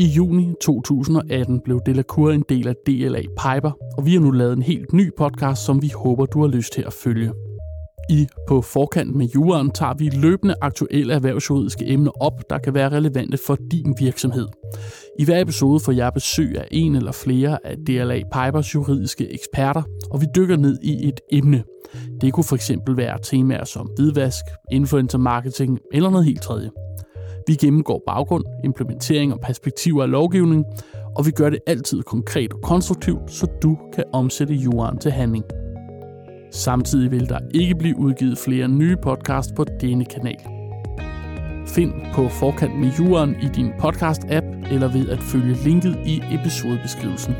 I juni 2018 blev Delacour en del af DLA Piper, og vi har nu lavet en helt ny podcast, som vi håber, du har lyst til at følge. I På Forkant med Juraen tager vi løbende aktuelle erhvervsjuridiske emner op, der kan være relevante for din virksomhed. I hver episode får jeg besøg af en eller flere af DLA Pipers juridiske eksperter, og vi dykker ned i et emne. Det kunne for eksempel være temaer som hvidvask, influencer marketing eller noget helt tredje. Vi gennemgår baggrund, implementering og perspektiver af lovgivning, og vi gør det altid konkret og konstruktivt, så du kan omsætte juraen til handling. Samtidig vil der ikke blive udgivet flere nye podcasts på denne kanal. Find på Forkant med Juren i din podcast-app eller ved at følge linket i episodebeskrivelsen.